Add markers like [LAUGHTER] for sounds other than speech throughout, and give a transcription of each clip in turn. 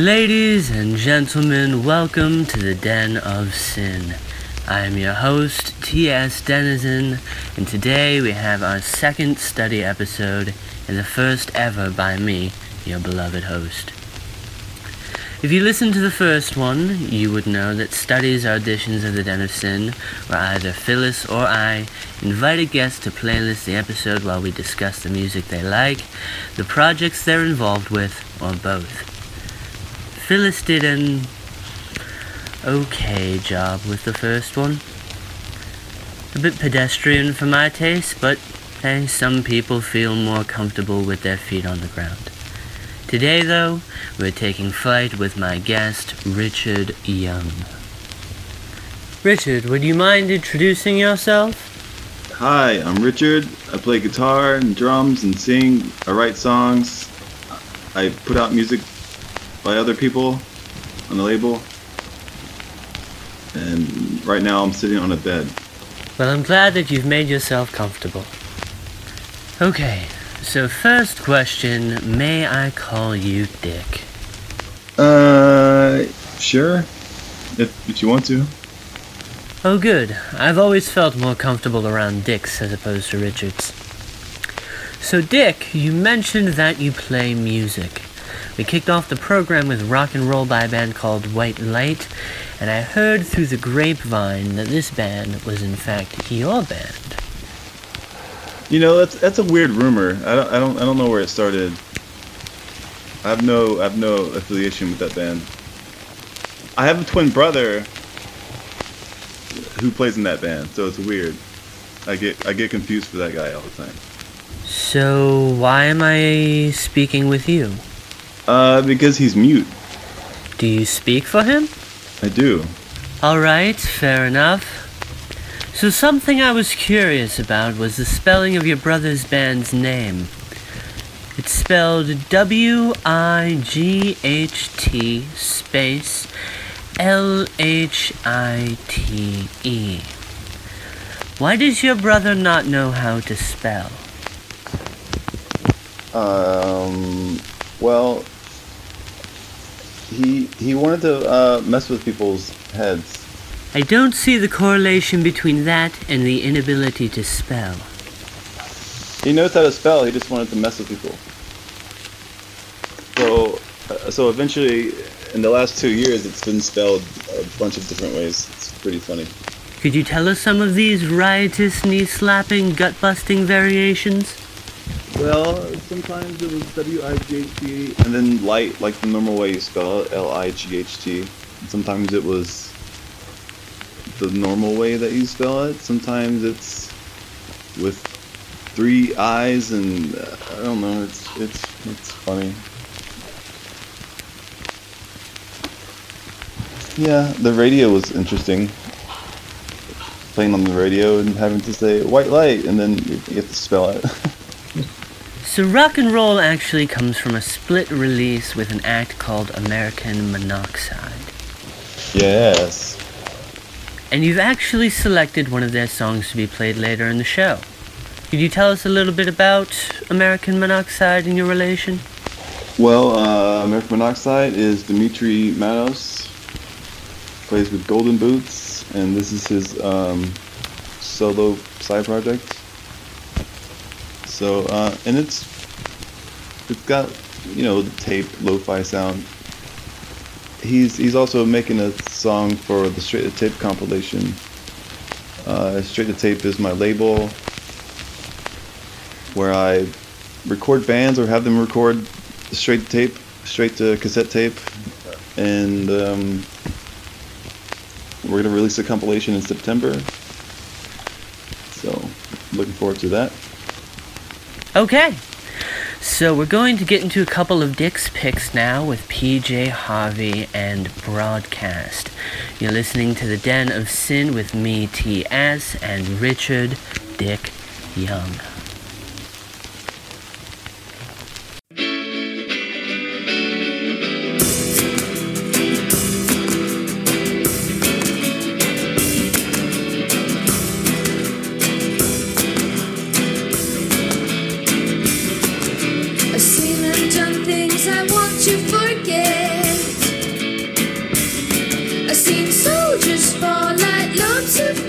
Ladies and gentlemen, welcome to the Den of Sin. I am your host, T.S. Denizen, and today we have our second study episode and the first ever by me, your beloved host. If you listened to the first one, you would know that studies or auditions of the Den of Sin, where either Phyllis or I invite a guest to playlist the episode while we discuss the music they like, the projects they're involved with, or both. Phyllis did an okay job with the first one. A bit pedestrian for my taste, but hey, some people feel more comfortable with their feet on the ground. Today, though, we're taking flight with my guest, Richard Young. Richard, would you mind introducing yourself? Hi, I'm Richard. I play guitar and drums and sing. I write songs. I put out music by other people on the label. And right now I'm sitting on a bed. Well, I'm glad that you've made yourself comfortable. Okay, so first question May I call you Dick? Uh, sure. If, if you want to. Oh, good. I've always felt more comfortable around Dicks as opposed to Richards. So, Dick, you mentioned that you play music. We kicked off the program with rock and roll by a band called Wight Lhite, and I heard through the grapevine that this band was in fact your band. You know, that's that's a weird rumor. I don't I don't I don't know where it started. I have no I have no affiliation with that band. I have a twin brother who plays in that band, so it's weird. I get I get confused for that guy all the time. So, why am I speaking with you? Uh, because he's mute. Do you speak for him? I do. Alright, fair enough. So, something I was curious about was the spelling of your brother's band's name. It's spelled W I G H T space L H I T E. Why does your brother not know how to spell? Um, well, he he wanted to uh, mess with people's heads, I don't see the correlation between that and the inability to spell. He knows how to spell. He just wanted to mess with people. So, uh, so eventually, in the last two years, it's been spelled a bunch of different ways. It's pretty funny. Could you tell us some of these riotous, knee slapping, gut busting variations? Well, sometimes it was W I G H T, and then light, like the normal way you spell it, L I G H T. Sometimes it was the normal way that you spell it. Sometimes it's with three I's, and uh, I don't know. It's it's it's funny. Yeah, the radio was interesting. Playing on the radio and having to say white light, and then you have to spell it. [LAUGHS] So, rock and roll actually comes from a split release with an act called American Monoxide. yes. And you've actually selected one of their songs to be played later in the show. Could you tell us a little bit about American Monoxide and your relation? Well, uh, American Monoxide is Dimitri Manos. Plays with Golden Boots, and this is his um, solo side project. So, uh, and it's it's got you know the tape lo-fi sound. He's he's also making a song for the Straight to Tape compilation. Uh, Straight to Tape is my label where I record bands or have them record straight to tape, straight to cassette tape, and um, we're gonna release a compilation in September. So, looking forward to that. Okay. So we're going to get into a couple of Dick's picks now with PJ Harvey and Broadcast. You're listening to the Den of Sin with me, T.S., and Richard Dick Young. Soldiers fall like lumps of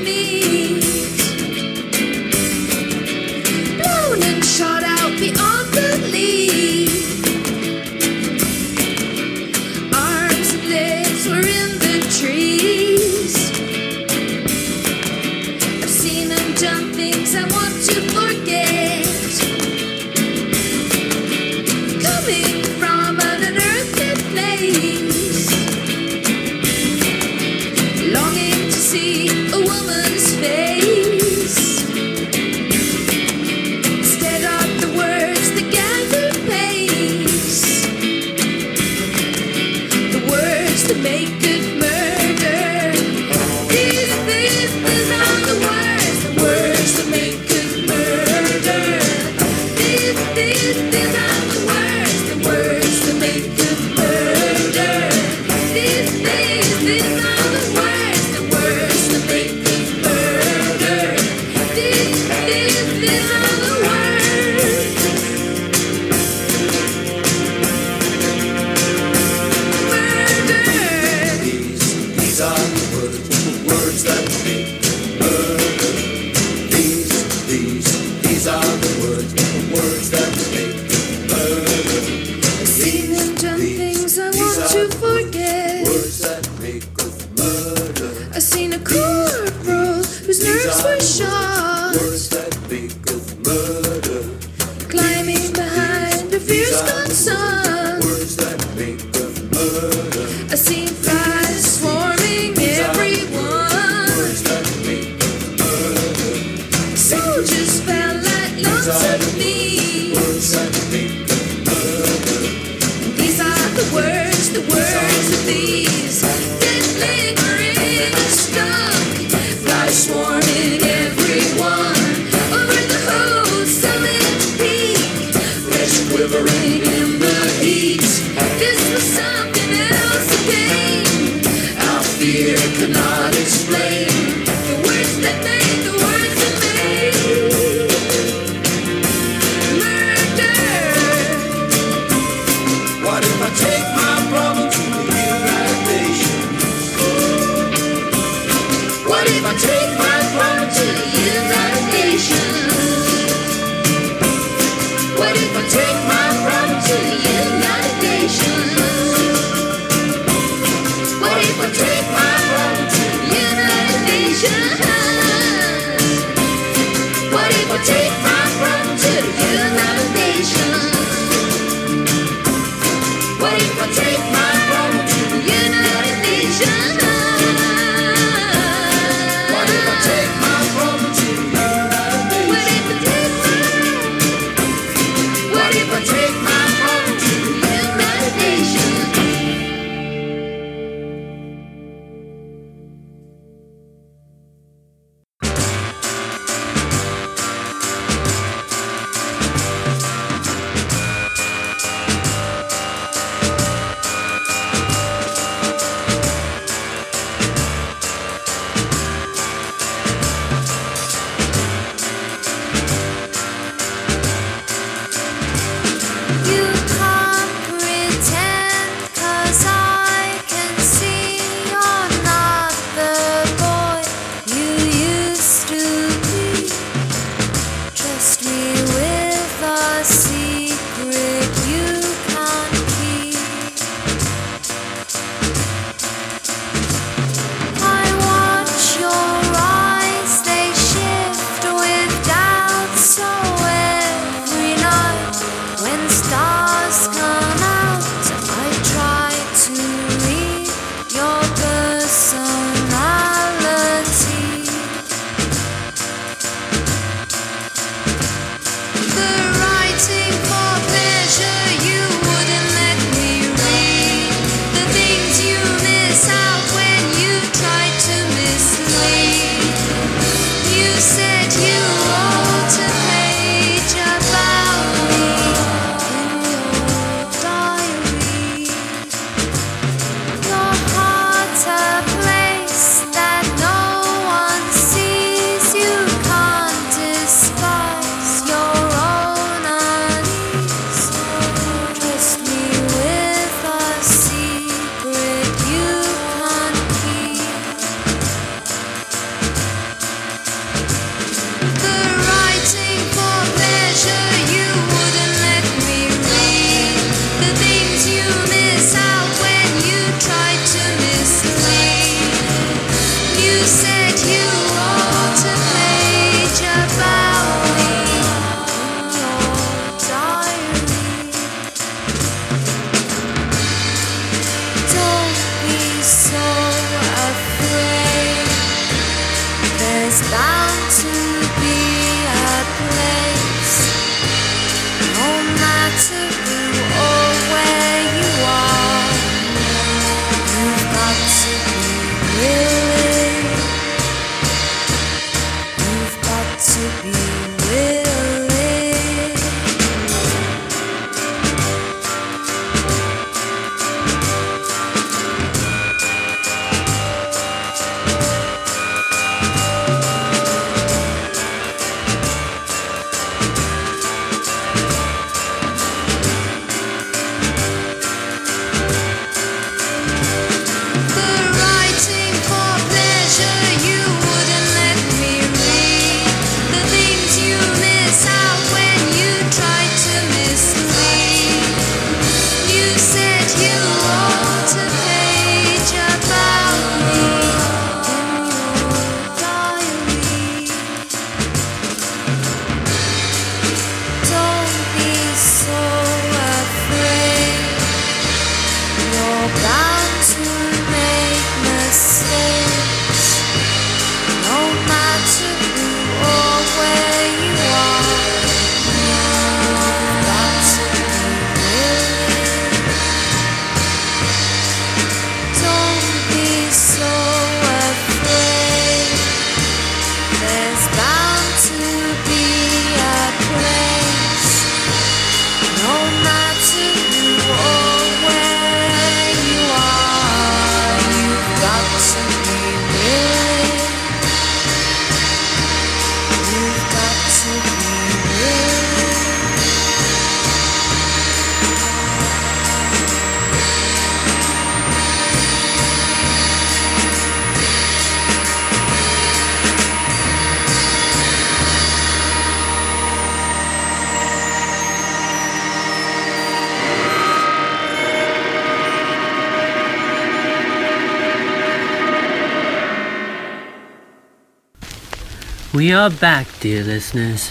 We are back, dear listeners.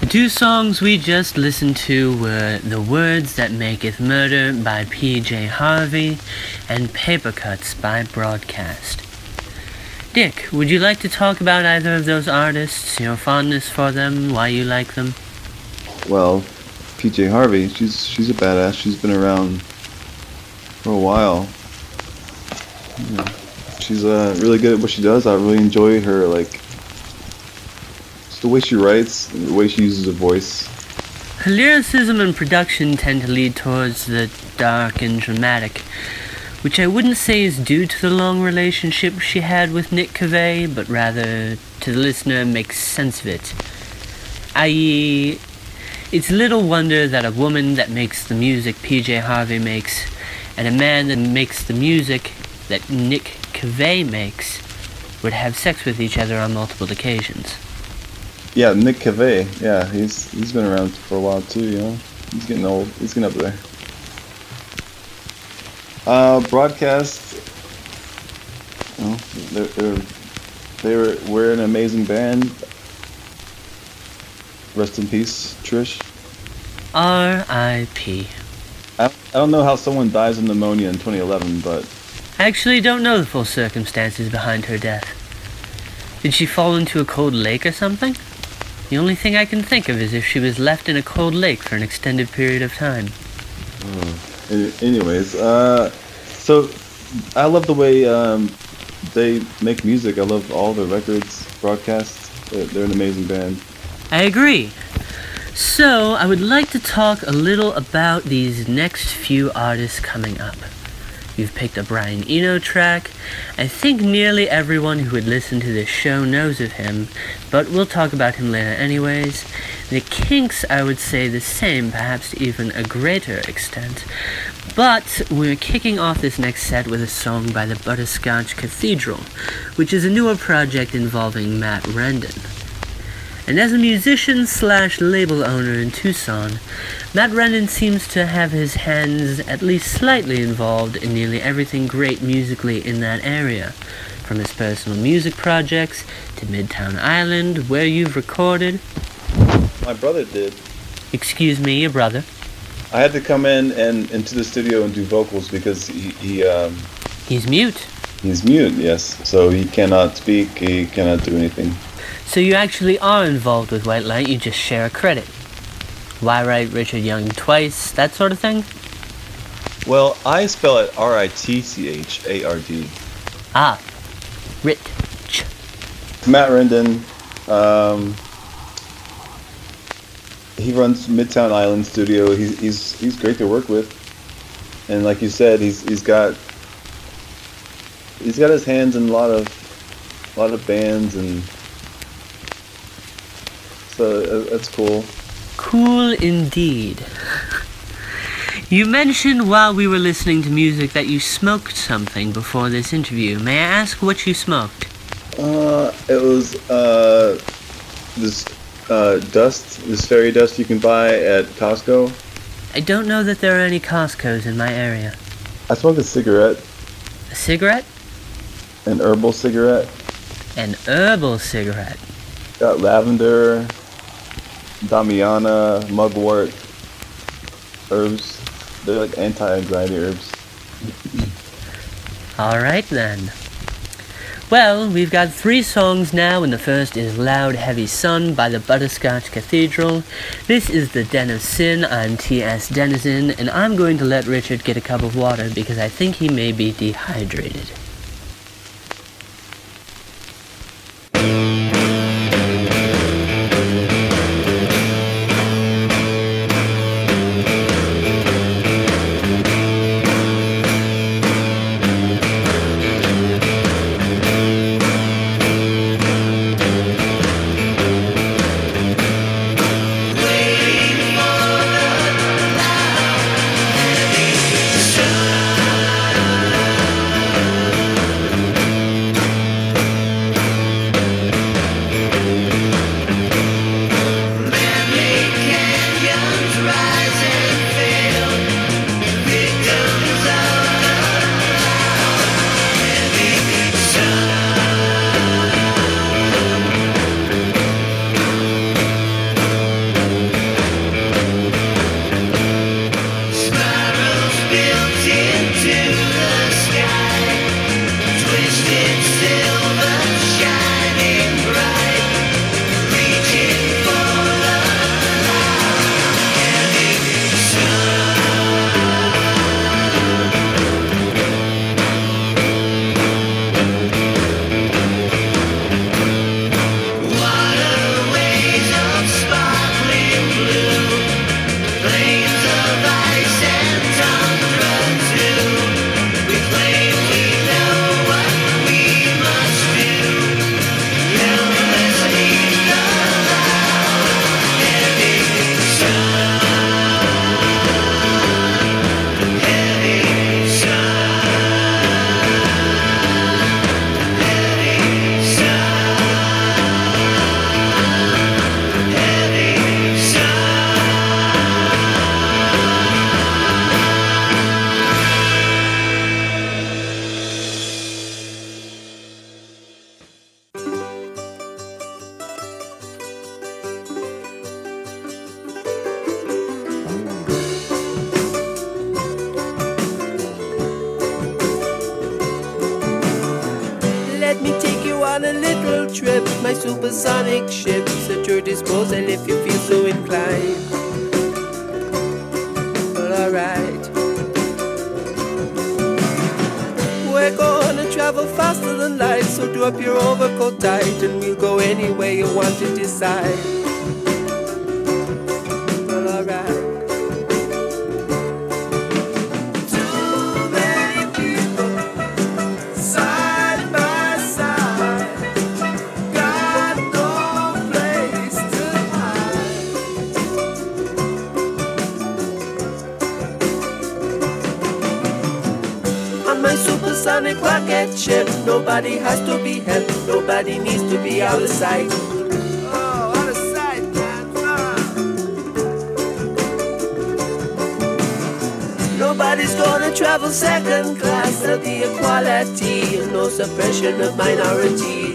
The two songs we just listened to were The Words That Maketh Murder by P.J. Harvey and Paper Cuts by Broadcast. Dick, would you like to talk about either of those artists, your fondness for them, why you like them? Well, PJ Harvey, she's she's a badass. She's been around for a while. Yeah. She's uh, really good at what she does. I really enjoy her like just the way she writes, the way she uses her voice. Her lyricism and production tend to lead towards the dark and dramatic, which I wouldn't say is due to the long relationship she had with Nick Cave, but rather to the listener makes sense of it. I.e., it's little wonder that a woman that makes the music PJ Harvey makes and a man that makes the music that Nick Cave makes would have sex with each other on multiple occasions. Yeah, Nick Cave. Yeah, he's he's been around for a while too. You know, he's getting old. He's getting up there. Uh, broadcast. Know, they're, they're they were we're an amazing band. Rest in peace, Trish. R.I.P. I, I don't know how someone dies of pneumonia in 2011, but I actually don't know the full circumstances behind her death. Did she fall into a cold lake or something? The only thing I can think of is if she was left in a cold lake for an extended period of time. Any- Anyways, uh, so I love the way um, they make music. I love all their records, broadcasts. They're an amazing band. I agree. So, I would like to talk a little about these next few artists coming up. You've picked a Brian Eno track. I think nearly everyone who would listen to this show knows of him, but we'll talk about him later anyways. The Kinks, I would say the same, perhaps to even a greater extent. But we're kicking off this next set with a song by the Butterscotch Cathedral, which is a newer project involving Matt Rendon. And as a musician slash label owner in Tucson, Matt Rendon seems to have his hands at least slightly involved in nearly everything great musically in that area. From his personal music projects to Midtown Island, where you've recorded. My brother did. Excuse me, your brother. I had to come in and into the studio and do vocals because he, he um, He's mute. he's mute. Yes, so he cannot speak. He cannot do anything. So you actually are involved with Wight Lhite, you just share a credit. Why write Richard Young twice, that sort of thing? Well, I spell it R I T C H A R D. Ah, Rit. Matt Rendon. Um, he runs Midtown Island Studio. He's he's he's great to work with, and like you said, he's he's got he's got his hands in a lot of a lot of bands, and so uh, that's cool. Cool indeed. You mentioned while we were listening to music that you smoked something before this interview. May I ask what you smoked? Uh, it was uh this uh dust, this fairy dust you can buy at Costco. I don't know that there are any Costco's in my area. I smoked a cigarette, A cigarette? an herbal cigarette. An herbal cigarette. Got lavender, Damiana, mugwort, herbs. They're like anti-anxiety herbs. [LAUGHS] Alright then. Well, we've got three songs now, and the first is Loud Heavy Sun by the Butterscotch Cathedral. This is The Den of Sin. I'm T.S. Denizen, and I'm going to let Richard get a cup of water because I think he may be dehydrated. Nobody needs to be out of sight. Oh, out of sight, man. Ah. Nobody's gonna travel second class. There'll be equality and no suppression of minorities.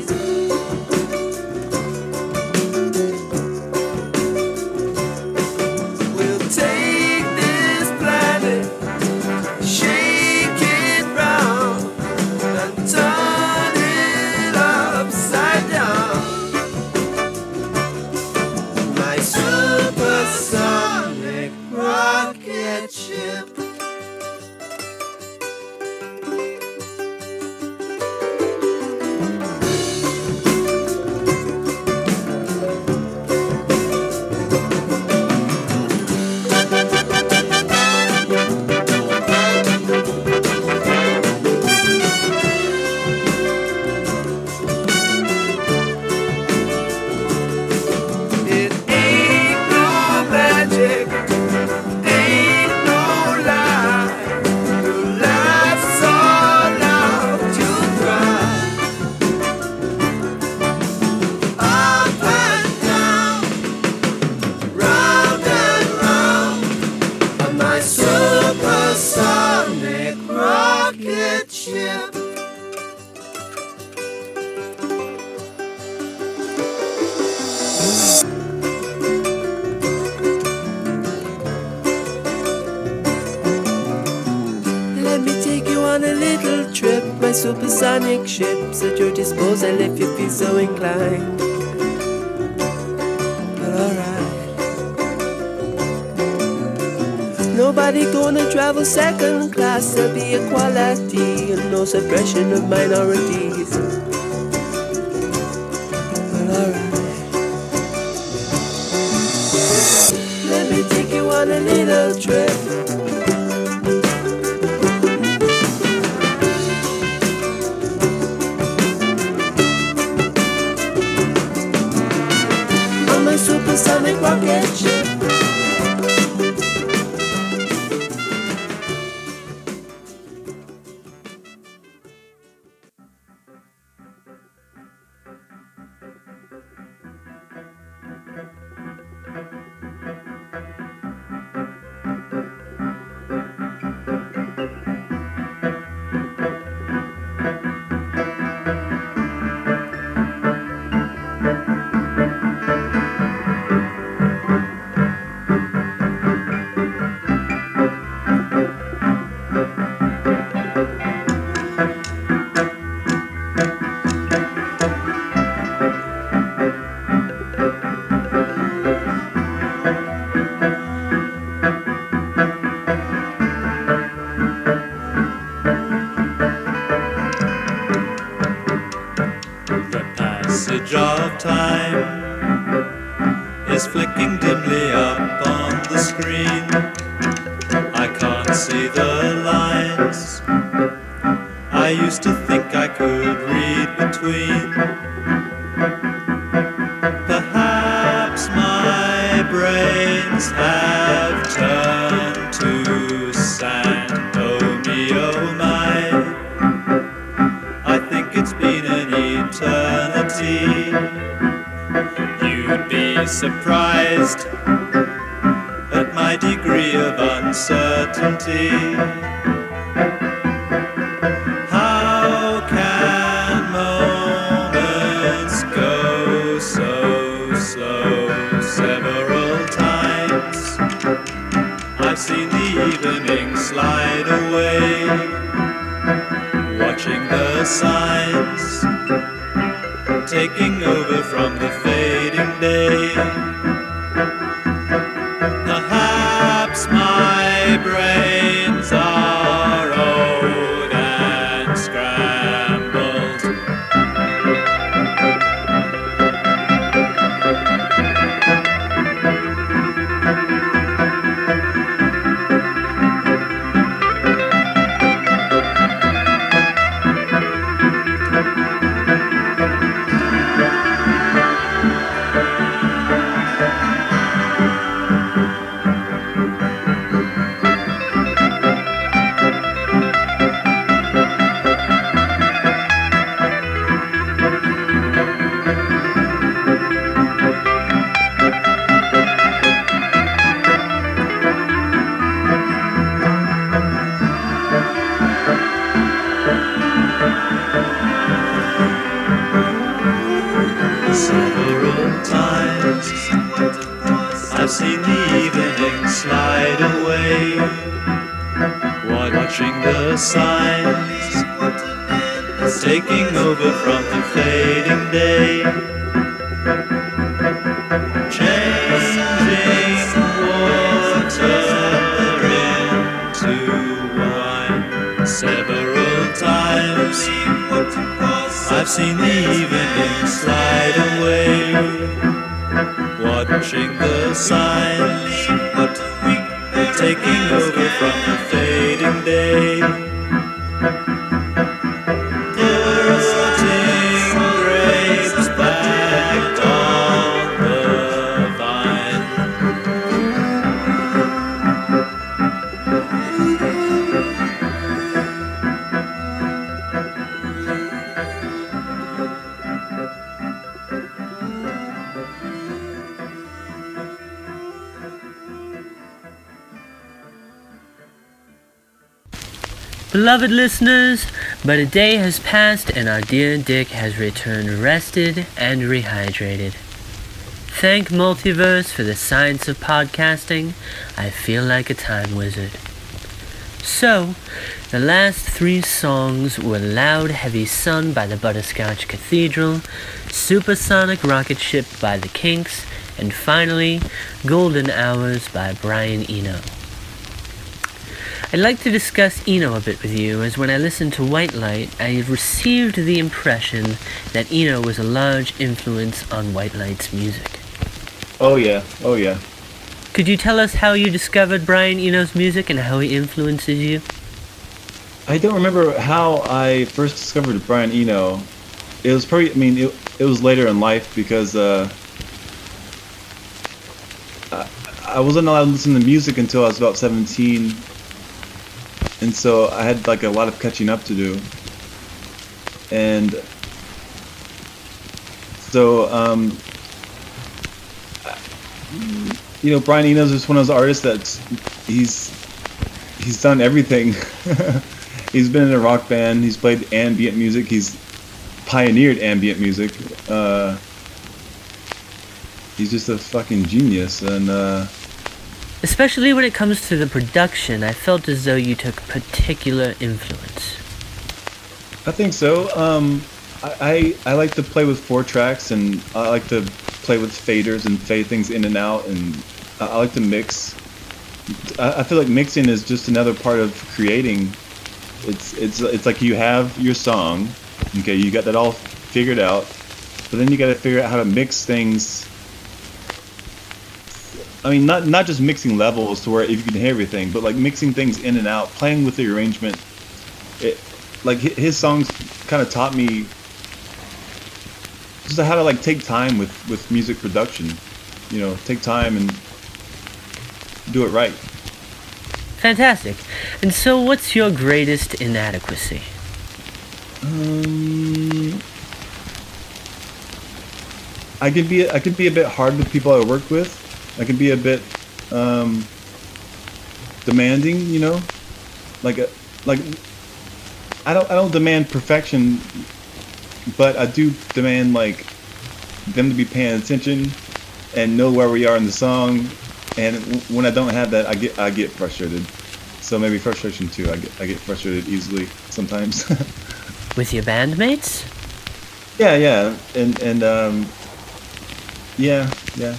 Nobody gonna travel second class. There'll be equality and no suppression of minorities. But alright. Let me take you on a little trip. on my supersonic rocket ship. Time is flicking dimly up on the screen. I can't see the You'd be surprised at my degree of uncertainty. How can moments go so slow several times? I've seen the evening slide away watching the signs. Several times I've seen the evening slide away, watching the signs taking over from Beloved listeners, but a day has passed and our dear Dick has returned rested and rehydrated. Thank Multiverse for the science of podcasting. I feel like a time wizard. So, the last three songs were Loud Heavy Sun by the Butterscotch Cathedral, Supersonic Rocket Ship by the Kinks, and finally, Golden Hours by Brian Eno. I'd like to discuss Eno a bit with you, as when I listened to Wight Lhite, I received the impression that Eno was a large influence on Wight Lhite's music. Oh yeah, oh yeah. Could you tell us how you discovered Brian Eno's music and how he influences you? I don't remember how I first discovered Brian Eno. It was probably, I mean, it, it was later in life because uh, I, I wasn't allowed to listen to music until I was about 17. And so I had like a lot of catching up to do. And so, um, you know, Brian Eno's just one of those artists that he's he's done everything. [LAUGHS] he's been in a rock band. He's played ambient music. He's pioneered ambient music. Uh, he's just a fucking genius, and uh, Especially when it comes to the production, I felt as though you took particular influence. I think so. Um, I, I I like to play with four tracks, and I like to play with faders and fade things in and out, and I, I like to mix. I, I feel like mixing is just another part of creating. It's it's it's like you have your song, okay, you got that all figured out, but then you got to figure out how to mix things. I mean, not not just mixing levels to where if you can hear everything, but like mixing things in and out, playing with the arrangement. It, like his songs kind of taught me just how to like take time with with music production. You know, take time and do it right. Fantastic. And so, what's your greatest inadequacy? Um, I can be I can be a bit hard with people I work with. I can be a bit um, demanding, you know. Like a like I don't I don't demand perfection, but I do demand like them to be paying attention and know where we are in the song. And when I don't have that, I get I get frustrated. So maybe frustration too. I get I get frustrated easily sometimes. [LAUGHS] With your bandmates? Yeah, yeah, and and um, yeah, yeah.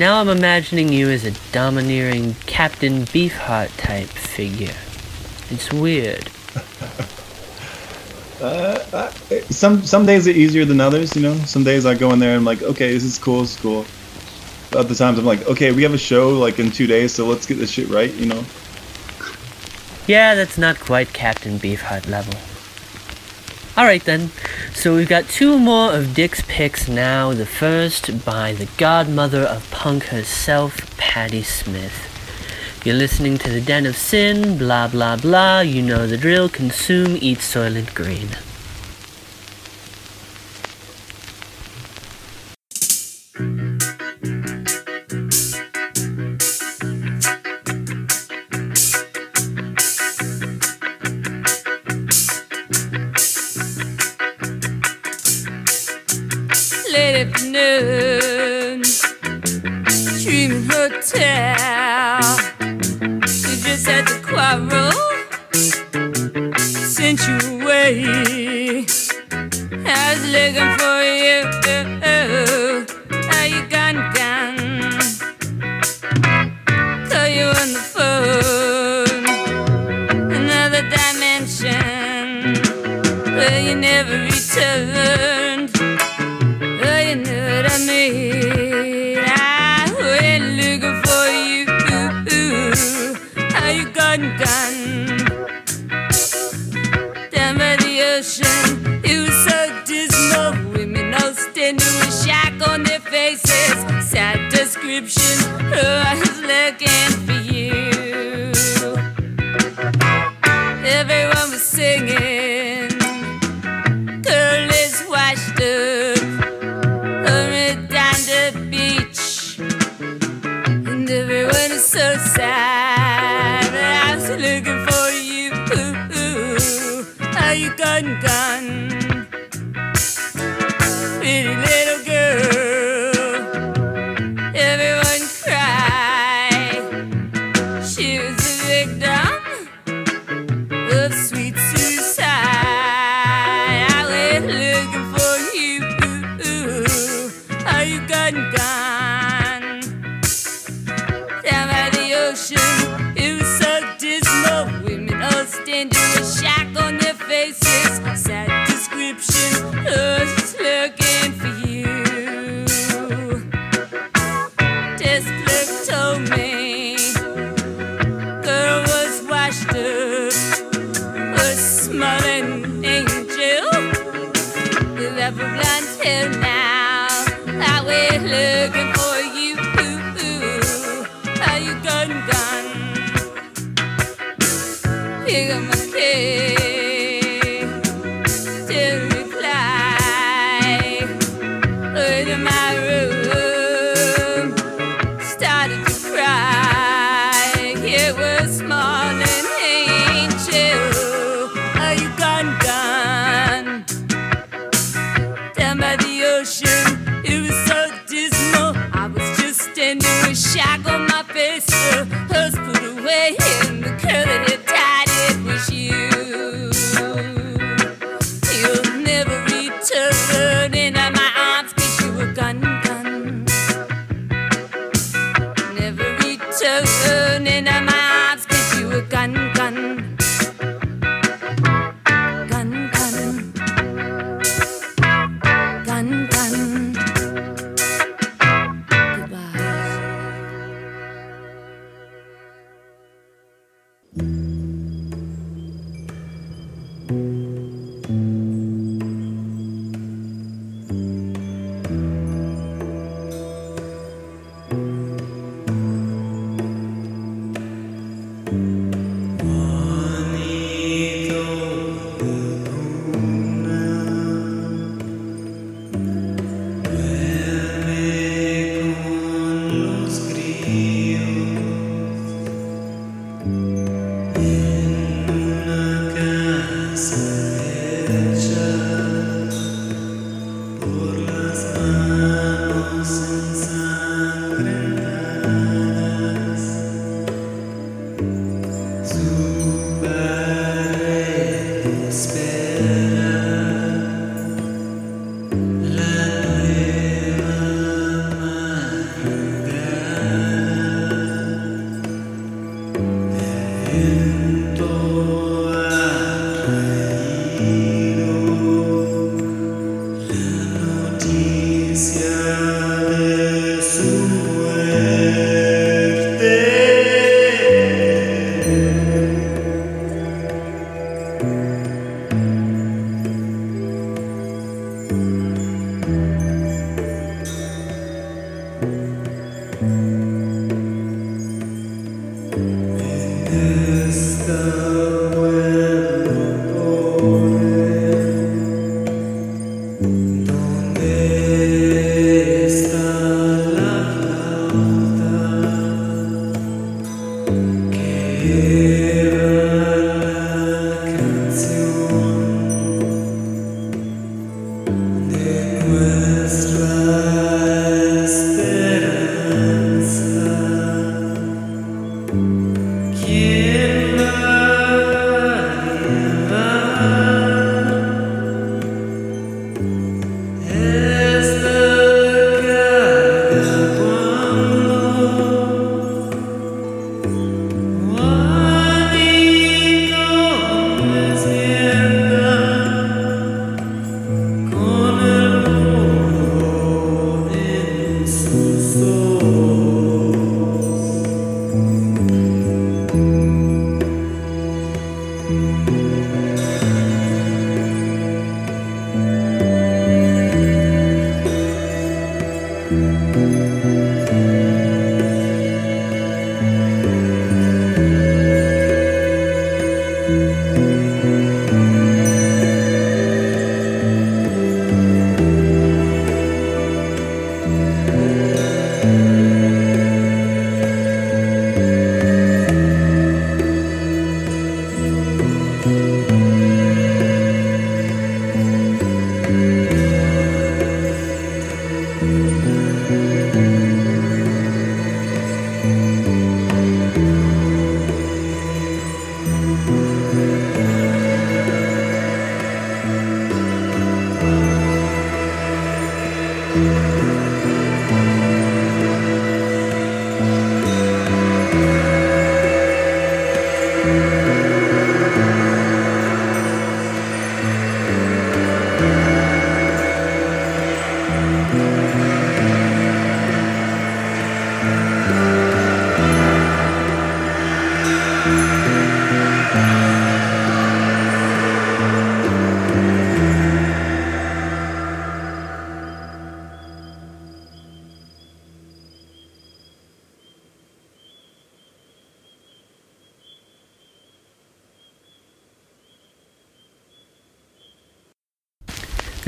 Now I'm imagining you as a domineering Captain Beefheart type figure. It's weird. [LAUGHS] uh, I, some some days are easier than others, you know. Some days I go in there and I'm like, okay, this is cool, this is cool. Other times I'm like, okay, we have a show like in two days, so let's get this shit right, you know. Yeah, that's not quite Captain Beefheart level. Alright then, so we've got two more of Dick's picks now. The first by the godmother of punk herself, Patti Smith. You're listening to The Den of Sin, blah blah blah, you know the drill, consume, eat soylent green.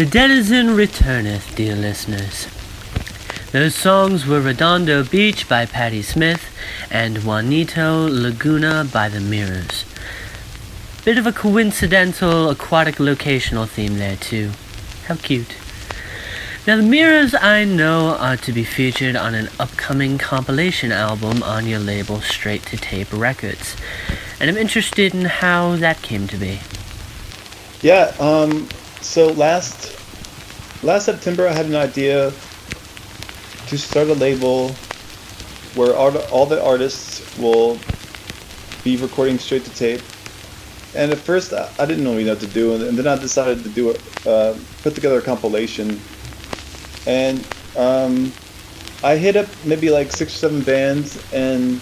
The Denizen returneth, dear listeners. Those songs were Redondo Beach by Patti Smith and Juanito Laguna by The Mirrors. Bit of a coincidental aquatic locational theme there, too. How cute. Now, The Mirrors I know are to be featured on an upcoming compilation album on your label Straight to Tape Records. And I'm interested in how that came to be. Yeah, um, so last last September I had an idea to start a label where art, all the artists will be recording straight to tape. And at first I, I didn't know what to do, and, and then I decided to do it, uh, put together a compilation. And um, I hit up maybe like six or seven bands, and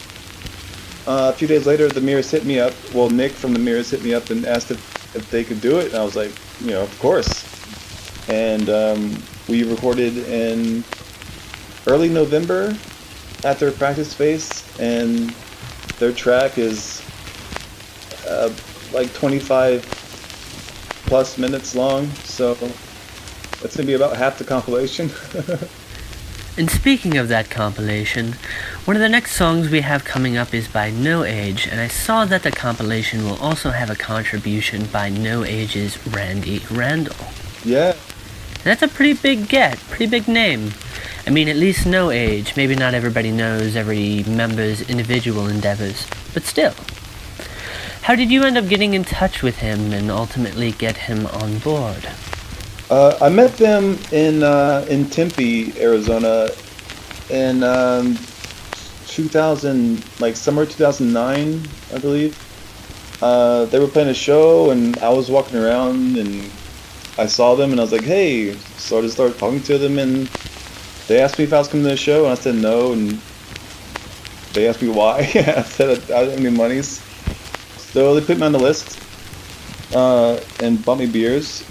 uh, a few days later, the Mirrors hit me up. Well, Nick from the Mirrors hit me up and asked if, if they could do it, and I was like, you know, of course. And um, we recorded in early November at their practice space, and their track is uh, like 25 plus minutes long, so that's gonna be about half the compilation. [LAUGHS] And speaking of that compilation, one of the next songs we have coming up is by No Age, and I saw that the compilation will also have a contribution by No Age's Randy Randall. yeah, that's a pretty big get, pretty big name. I mean, at least No Age. Maybe not everybody knows every member's individual endeavors, but still. How did you end up getting in touch with him and ultimately get him on board? Uh, I met them in uh, in Tempe, Arizona, in um, 2000, like summer 2009, I believe. Uh, they were playing a show, and I was walking around, and I saw them, and I was like, "Hey!" So I just started talking to them, and they asked me if I was coming to the show, and I said no, and they asked me why. [LAUGHS] I said I didn't have any monies. So they put me on the list uh, and bought me beers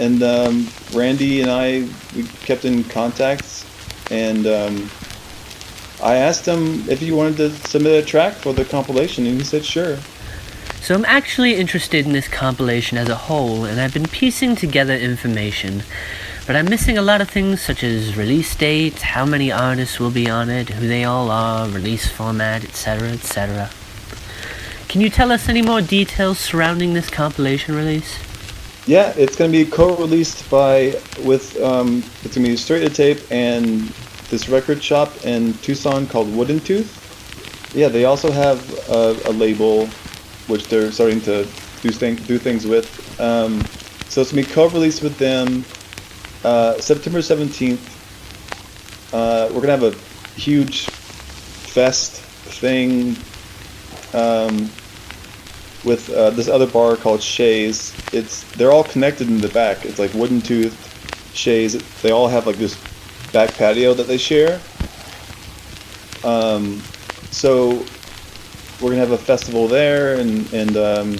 and um, Randy and I we kept in contact, and um, I asked him if he wanted to submit a track for the compilation, and he said sure. So I'm actually interested in this compilation as a whole, and I've been piecing together information. But I'm missing a lot of things such as release date, how many artists will be on it, who they all are, release format, etc., etc. Can you tell us any more details surrounding this compilation release? Yeah, it's gonna be co-released by with um, it's gonna be straight to tape and this record shop in Tucson called Wooden Tooth. Yeah, they also have a, a label which they're starting to do things do things with. Um, so it's gonna be co-released with them uh, September seventeenth. Uh, we're gonna have a huge fest thing um, with uh, this other bar called Che's. It's they're all connected in the back. It's like Wooden Tooth, Che's. They all have like this back patio that they share. Um, so we're gonna have a festival there, and and um,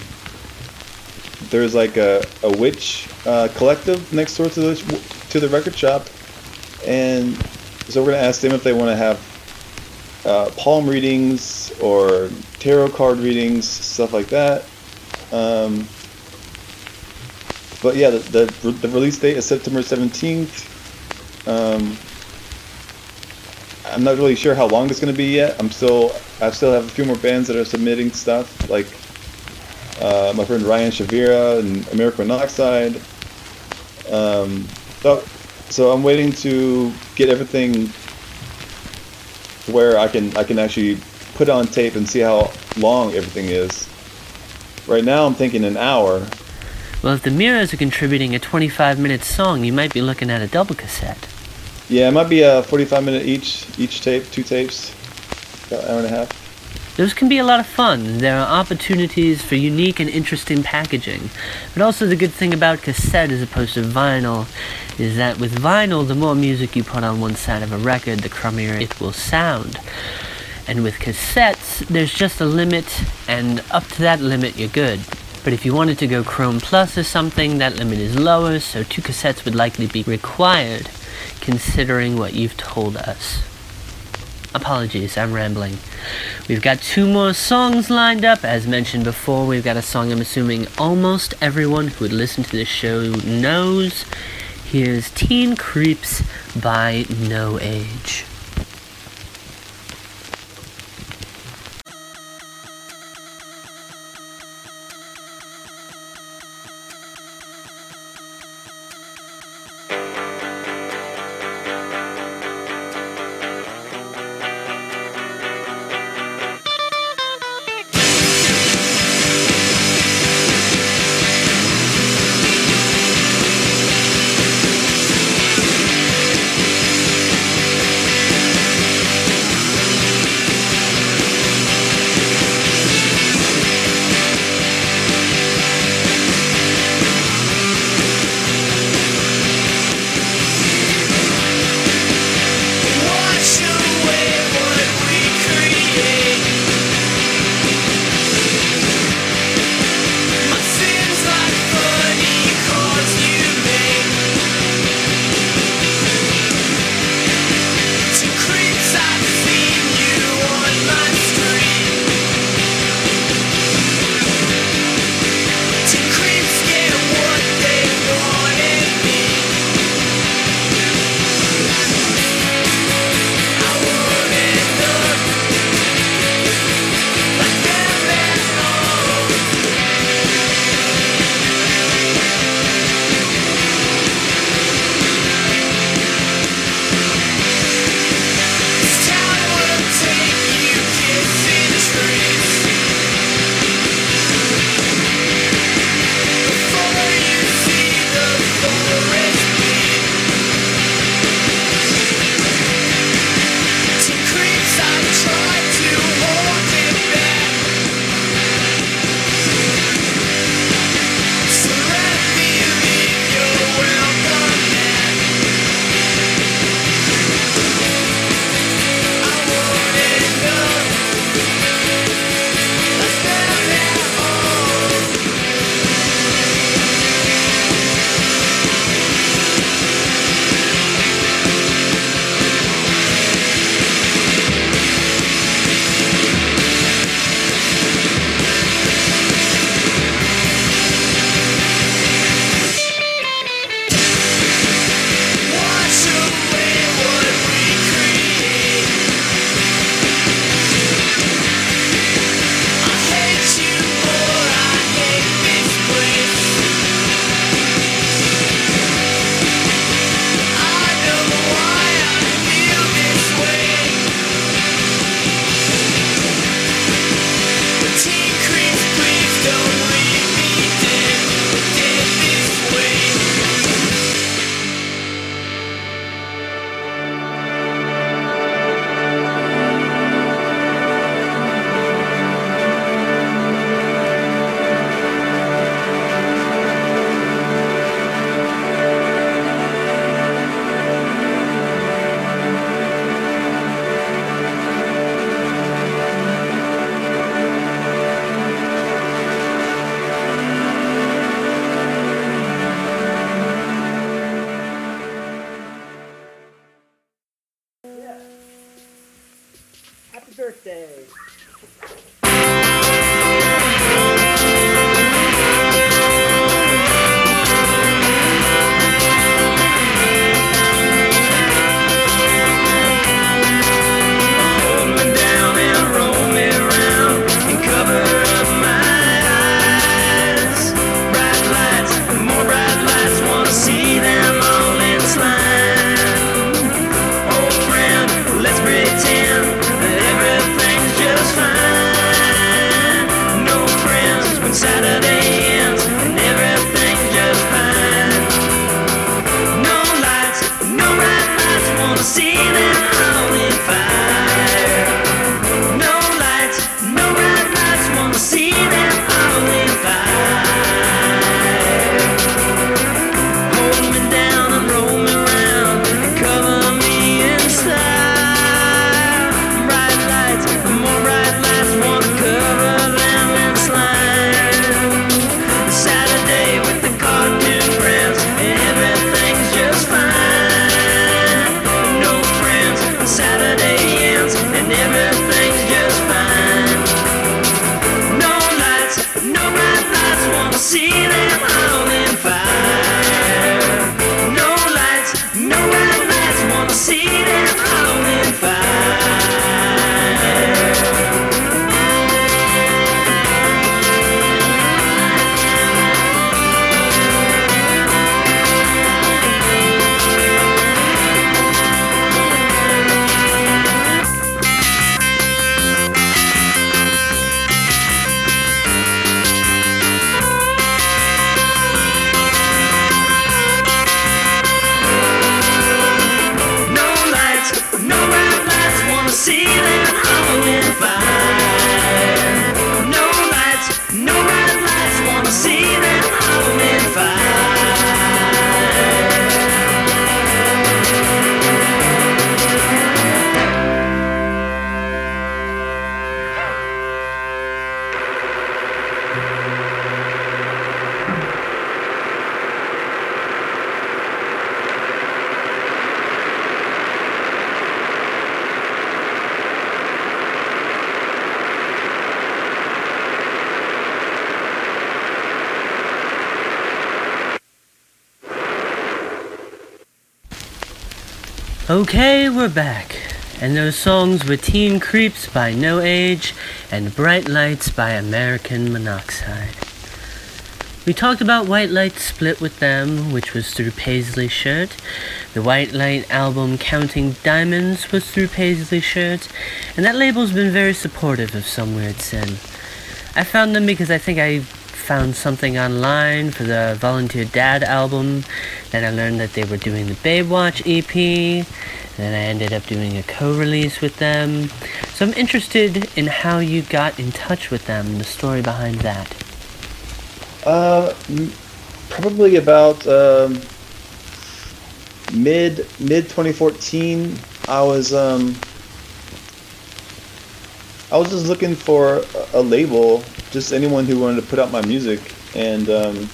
there's like a, a witch uh, collective next door to the to the record shop, and so we're gonna ask them if they want to have uh, palm readings or tarot card readings, stuff like that. Um, but yeah, the, the the release date is September seventeenth. Um, I'm not really sure how long it's going to be yet. I'm still I still have a few more bands that are submitting stuff, like uh, my friend Ryan Shavira and American Monoxide. Um, so, so I'm waiting to get everything where I can I can actually put on tape and see how long everything is. Right now, I'm thinking an hour. Well, if the Mirrors are contributing a 25 minute song, you might be looking at a double cassette. Yeah, it might be a 45 minute each each tape, two tapes, about an hour and a half. Those can be a lot of fun. There are opportunities for unique and interesting packaging. But also, the good thing about cassette as opposed to vinyl is that with vinyl, the more music you put on one side of a record, the crummier it will sound. And with cassettes, there's just a limit, and up to that limit, you're good. But if you wanted to go Chrome Plus or something, that limit is lower, so two cassettes would likely be required, considering what you've told us. Apologies, I'm rambling. We've got two more songs lined up. As mentioned before, we've got a song I'm assuming almost everyone who would listen to this show knows. Here's Teen Creeps by No Age. Okay, we're back. And those songs were Teen Creeps by No Age and Bright Lights by American Monoxide. We talked about Wight Lhite Split with them, which was through Paisley Shirt. The Wight Lhite album Counting Diamonds was through Paisley Shirt. And that label's been very supportive of Some Weird Sin. I found them because I think I found something online for the Volunteer Dad album. Then I learned that they were doing the Baywatch EP. Then I ended up doing a co-release with them. So I'm interested in how you got in touch with them, the story behind that. Uh, probably about um, mid mid 2014. I was um, I was just looking for a label, just anyone who wanted to put out my music, and um,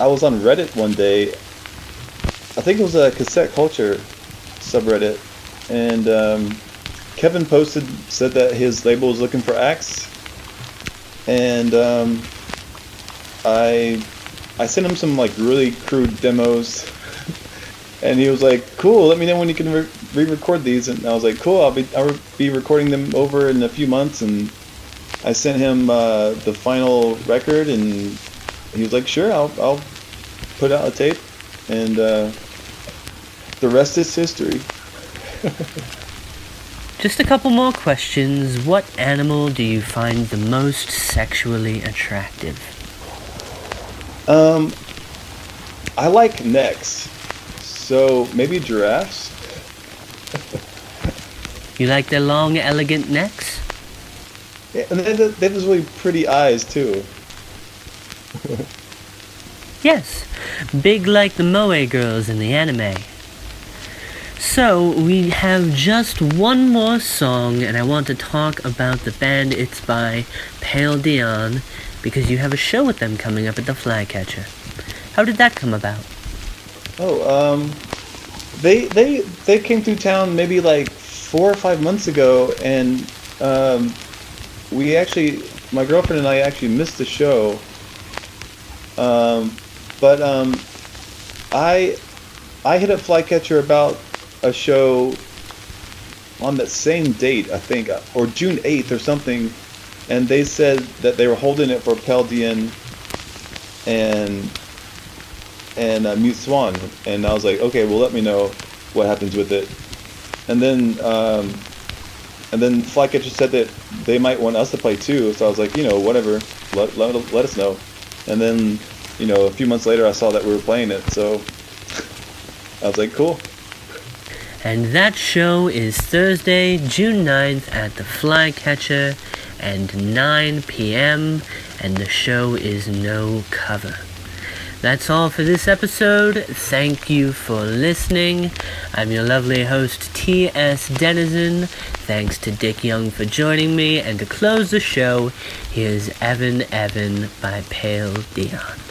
I was on Reddit one day. I think it was a cassette culture subreddit, and um, Kevin posted said that his label was looking for acts, and um, I I sent him some like really crude demos, [LAUGHS] and he was like, "Cool, let me know when you can re- re-record these." And I was like, "Cool, I'll be I'll be recording them over in a few months." And I sent him uh, the final record, and he was like, "Sure, I'll I'll put out a tape," and uh, the rest is history. [LAUGHS] Just a couple more questions. What animal do you find the most sexually attractive? Um, I like necks, so maybe giraffes. [LAUGHS] You like their long, elegant necks? Yeah, and they have, they have those really pretty eyes too. [LAUGHS] Yes, big like the Moe girls in the anime. So, we have just one more song, and I want to talk about the band It's by Pale Dian, because you have a show with them coming up at the Flycatcher. How did that come about? Oh, um, they they they came through town maybe like four or five months ago, and um, we actually, my girlfriend and I actually missed the show. Um, but um, I, I hit up Flycatcher about a show on that same date, I think, uh, or June 8th or something, and they said that they were holding it for Pale Dian and and uh, Swan, and I was like, okay, well, let me know what happens with it. And then um, and then Flycatcher said that they might want us to play too, so I was like, you know, whatever, let let, let us know. And then you know, a few months later, I saw that we were playing it, so [LAUGHS] I was like, cool. And that show is Thursday, June 9th at the Flycatcher and 9 p.m. And the show is no cover. That's all for this episode. Thank you for listening. I'm your lovely host, T.S. Denizen. Thanks to Dick Young for joining me. And to close the show, here's Evan Evan by Pale Dian.